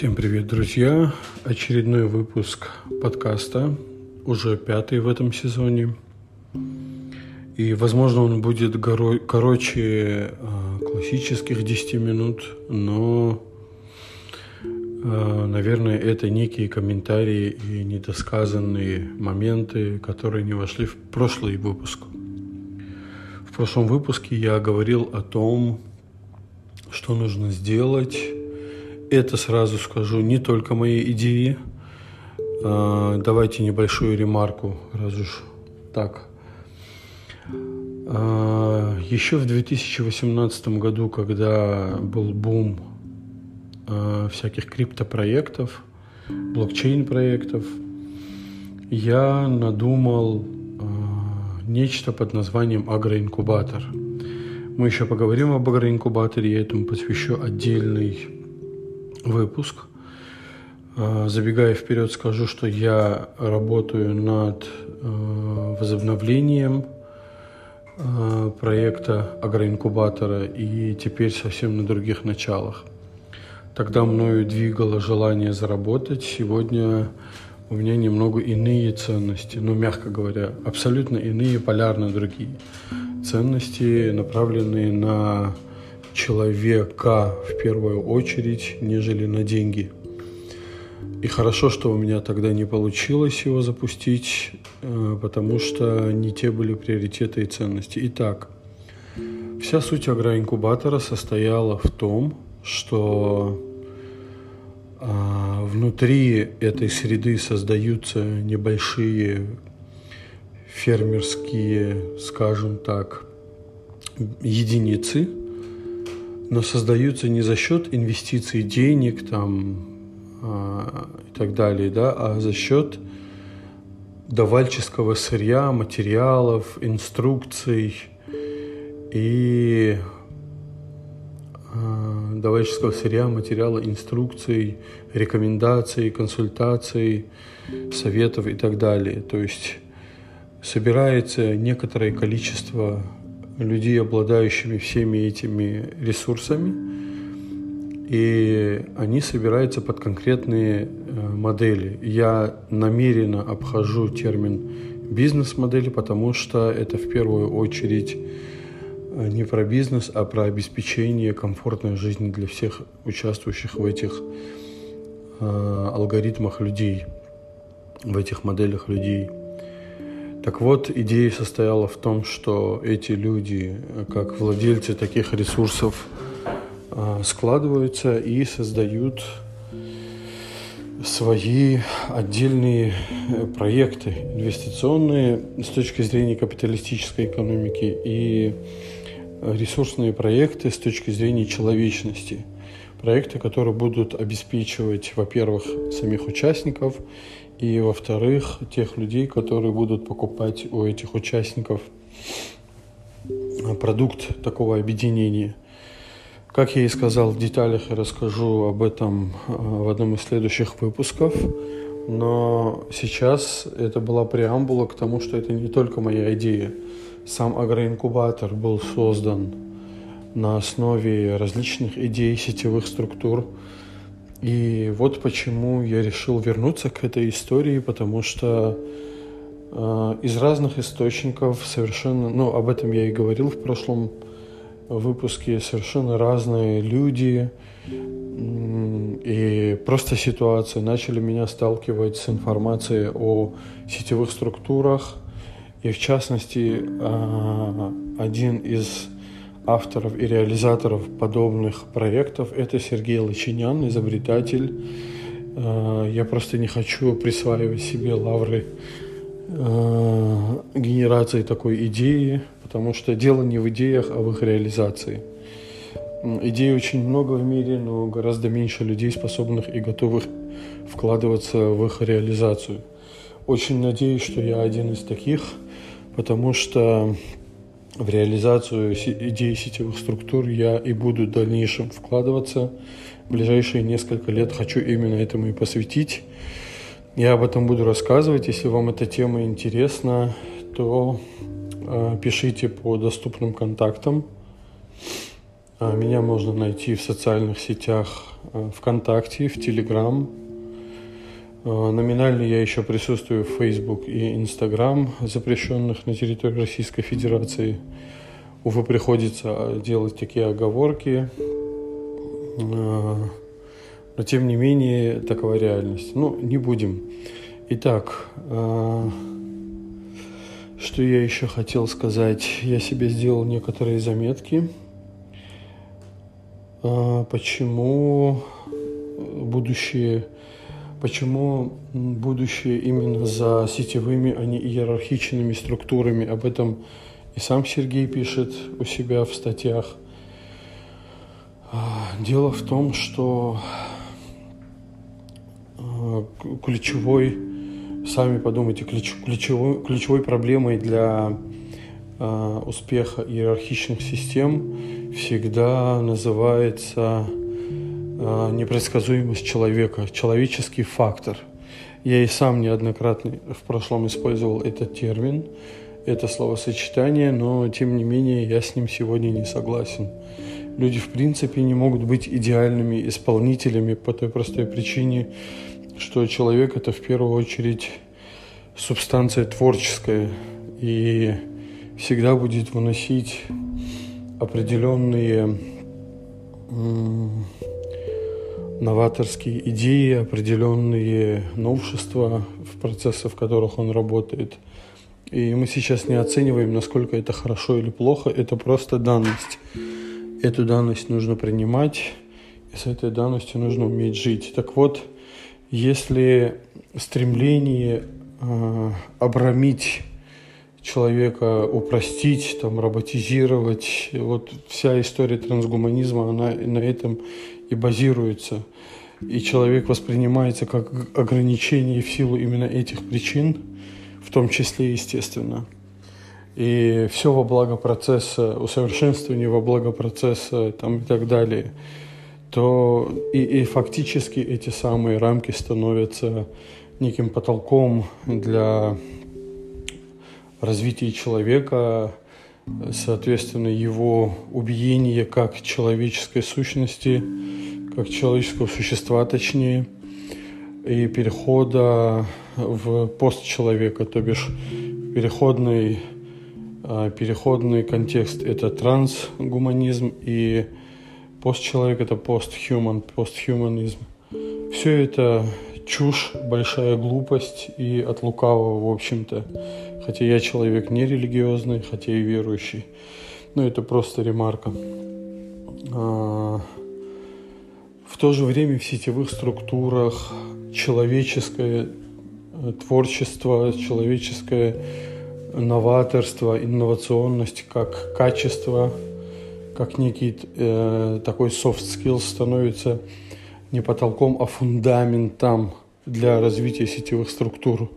Всем привет, друзья! Очередной выпуск подкаста, уже пятый в этом сезоне. И, возможно, он будет горо- короче э, классических 10 минут, но, э, наверное, это некие комментарии и недосказанные моменты, которые не вошли в прошлый выпуск. В прошлом выпуске я говорил о том, что нужно сделать это сразу скажу не только мои идеи. А, давайте небольшую ремарку, раз уж так. А, еще в 2018 году, когда был бум а, всяких криптопроектов, блокчейн-проектов, я надумал нечто под названием агроинкубатор. Мы еще поговорим об агроинкубаторе, я этому посвящу отдельный выпуск. А, забегая вперед, скажу, что я работаю над а, возобновлением а, проекта агроинкубатора и теперь совсем на других началах. Тогда мною двигало желание заработать. Сегодня у меня немного иные ценности, ну, мягко говоря, абсолютно иные, полярно другие ценности, направленные на человека в первую очередь, нежели на деньги. И хорошо, что у меня тогда не получилось его запустить, э, потому что не те были приоритеты и ценности. Итак, вся суть агроинкубатора состояла в том, что а, внутри этой среды создаются небольшие фермерские, скажем так, единицы – но создаются не за счет инвестиций денег там а, и так далее, да, а за счет давальческого сырья, материалов, инструкций и а, давальческого сырья, материала, инструкций, рекомендаций, консультаций, советов и так далее. То есть собирается некоторое количество людей, обладающими всеми этими ресурсами, и они собираются под конкретные э, модели. Я намеренно обхожу термин бизнес-модели, потому что это в первую очередь э, не про бизнес, а про обеспечение комфортной жизни для всех участвующих в этих э, алгоритмах людей, в этих моделях людей. Так вот, идея состояла в том, что эти люди, как владельцы таких ресурсов, а, складываются и создают свои отдельные э, проекты инвестиционные с точки зрения капиталистической экономики и ресурсные проекты с точки зрения человечности. Проекты, которые будут обеспечивать, во-первых, самих участников и, во-вторых, тех людей, которые будут покупать у этих участников продукт такого объединения. Как я и сказал, в деталях я расскажу об этом э, в одном из следующих выпусков. Но сейчас это была преамбула к тому, что это не только моя идея. Сам агроинкубатор был создан на основе различных идей сетевых структур, и вот почему я решил вернуться к этой истории, потому что э, из разных источников совершенно, ну, об этом я и говорил в прошлом выпуске, совершенно разные люди и просто ситуация начали меня сталкивать с информацией о сетевых структурах. И в частности, э, один из авторов и реализаторов подобных проектов. Это Сергей Лочинян, изобретатель. Э, я просто не хочу присваивать себе лавры э, генерации такой идеи, потому что дело не в идеях, а в их реализации. Идей очень много в мире, но гораздо меньше людей, способных и готовых вкладываться в их реализацию. Очень надеюсь, что я один из таких, потому что в реализацию идеи сетевых структур я и буду в дальнейшем вкладываться. В ближайшие несколько лет хочу именно этому и посвятить. Я об этом буду рассказывать. Если вам эта тема интересна, то э, пишите по доступным контактам. А, меня можно найти в социальных сетях а, ВКонтакте, в Телеграм. А, номинально я еще присутствую в Facebook и Instagram, запрещенных на территории Российской Федерации. Увы, приходится делать такие оговорки. Но тем не менее, такова реальность. Ну, не будем. Итак, что я еще хотел сказать? Я себе сделал некоторые заметки – почему будущее, почему будущее именно за сетевыми, а не иерархичными структурами. Об этом и сам Сергей пишет у себя в статьях. А, дело в том, что а, ключевой, сами подумайте, ключевой, ключевой проблемой для успеха иерархичных систем всегда называется непредсказуемость человека, человеческий фактор. Я и сам неоднократно в прошлом использовал этот термин, это словосочетание, но тем не менее я с ним сегодня не согласен. Люди в принципе не могут быть идеальными исполнителями по той простой причине, что человек это в первую очередь субстанция творческая и всегда будет выносить определенные новаторские идеи, определенные новшества в процессах, в которых он работает. И мы сейчас не оцениваем, насколько это хорошо или плохо, это просто данность. Эту данность нужно принимать, и с этой данностью нужно уметь жить. Так вот, если стремление э, обрамить человека упростить, там, роботизировать. Вот вся история трансгуманизма, она на этом и базируется. И человек воспринимается как ограничение в силу именно этих причин, в том числе, естественно. И все во благо процесса, усовершенствование во благо процесса там, и так далее, то и, и фактически эти самые рамки становятся неким потолком для развитие человека, соответственно, его убиение как человеческой сущности, как человеческого существа, точнее, и перехода в постчеловека, то бишь переходный, а, переходный контекст – это трансгуманизм, и постчеловек – это постхуман, постхуманизм. Все это чушь, большая глупость и от лукавого, в общем-то. Хотя я человек не религиозный, хотя и верующий. Но это просто ремарка. То же время в сетевых структурах человеческое э, творчество, человеческое новаторство, инновационность как качество, как некий э, такой soft skills становится не потолком, а фундаментом для развития сетевых структур.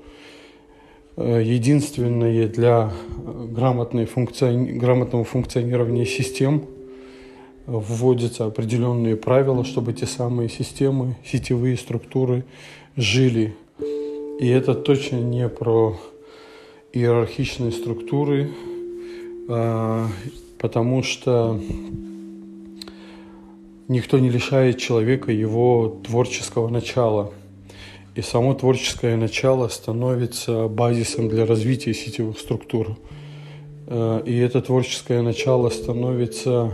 Э, единственное для грамотной функциони... грамотного функционирования систем вводятся определенные правила, чтобы те самые системы, сетевые структуры жили. И это точно не про иерархичные структуры, а, потому что никто не лишает человека его творческого начала. И само творческое начало становится базисом для развития сетевых структур. Э, и это творческое начало становится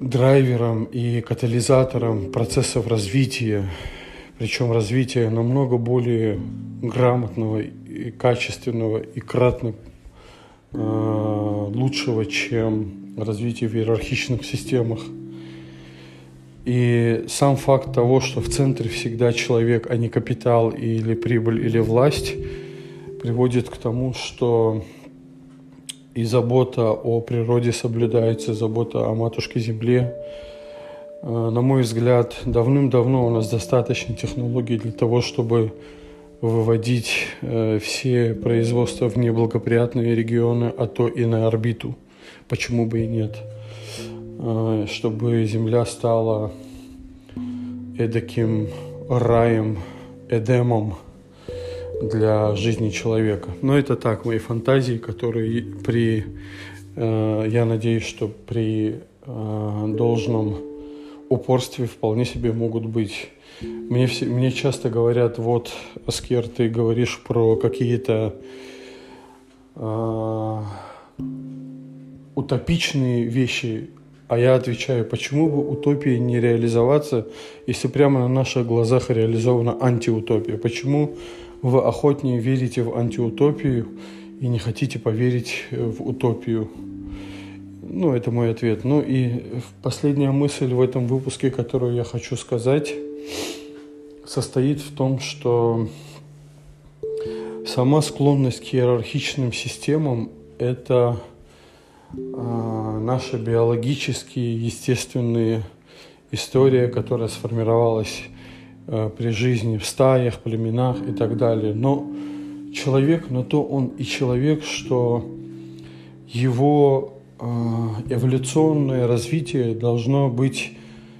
драйвером и катализатором процессов развития, причем развития намного более грамотного и качественного и кратно э, лучшего, чем развитие в иерархичных системах. И сам факт того, что в центре всегда человек, а не капитал или прибыль или власть, приводит к тому, что и забота о природе соблюдается, забота о матушке земле. Э, на мой взгляд, давным-давно у нас достаточно технологий для того, чтобы выводить э, все производства в неблагоприятные регионы, а то и на орбиту. Почему бы и нет? Э, чтобы Земля стала эдаким раем, эдемом для жизни человека. Но это так, мои фантазии, которые при, э, я надеюсь, что при должном упорстве вполне себе могут быть. Мне, все, мне часто говорят, вот, Аскер, ты говоришь про какие-то э, утопичные вещи, а я отвечаю, почему бы утопии не реализоваться, если прямо на наших глазах реализована антиутопия? Почему вы охотнее верите в антиутопию и не хотите поверить в утопию? Ну, это мой ответ. Ну и последняя мысль в этом выпуске, которую я хочу сказать, состоит в том, что сама склонность к иерархичным системам – это э, наши биологические, естественные история, которая сформировалась э, при жизни в стаях, племенах и так далее. Но человек, на то он и человек, что его а, эволюционное развитие должно быть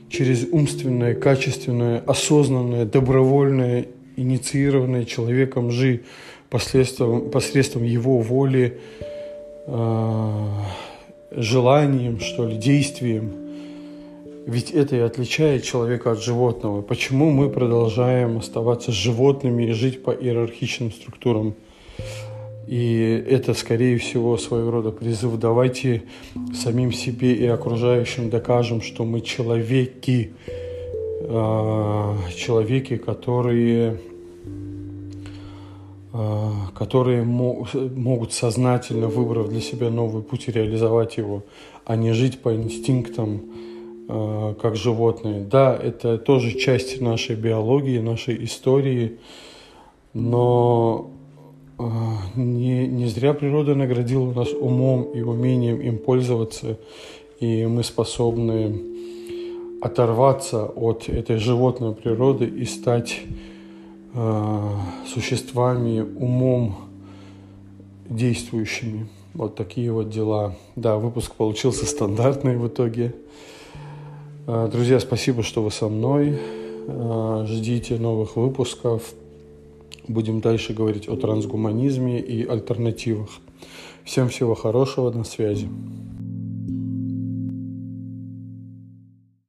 через умственное, качественное, осознанное, добровольное, инициированное человеком жи посредством, посредством его воли, э, желанием, что ли, действием. Ведь это и отличает человека от животного. Почему мы продолжаем оставаться животными и жить по иерархичным структурам? И это, скорее всего, своего рода призыв. Давайте самим себе и окружающим докажем, что мы человеки, а, человеки, которые, а, которые могут сознательно, выбрав для себя новый путь, реализовать его, а не жить по инстинктам, как животные. Да, это тоже часть нашей биологии, нашей истории, но а, не, не зря природа наградила нас умом и умением им пользоваться, и мы способны оторваться от этой животной природы и стать э, существами умом действующими. Вот такие вот дела. Да, выпуск получился стандартный в итоге. Друзья, спасибо, что вы со мной. Ждите новых выпусков. Будем дальше говорить о трансгуманизме и альтернативах. Всем всего хорошего, на связи.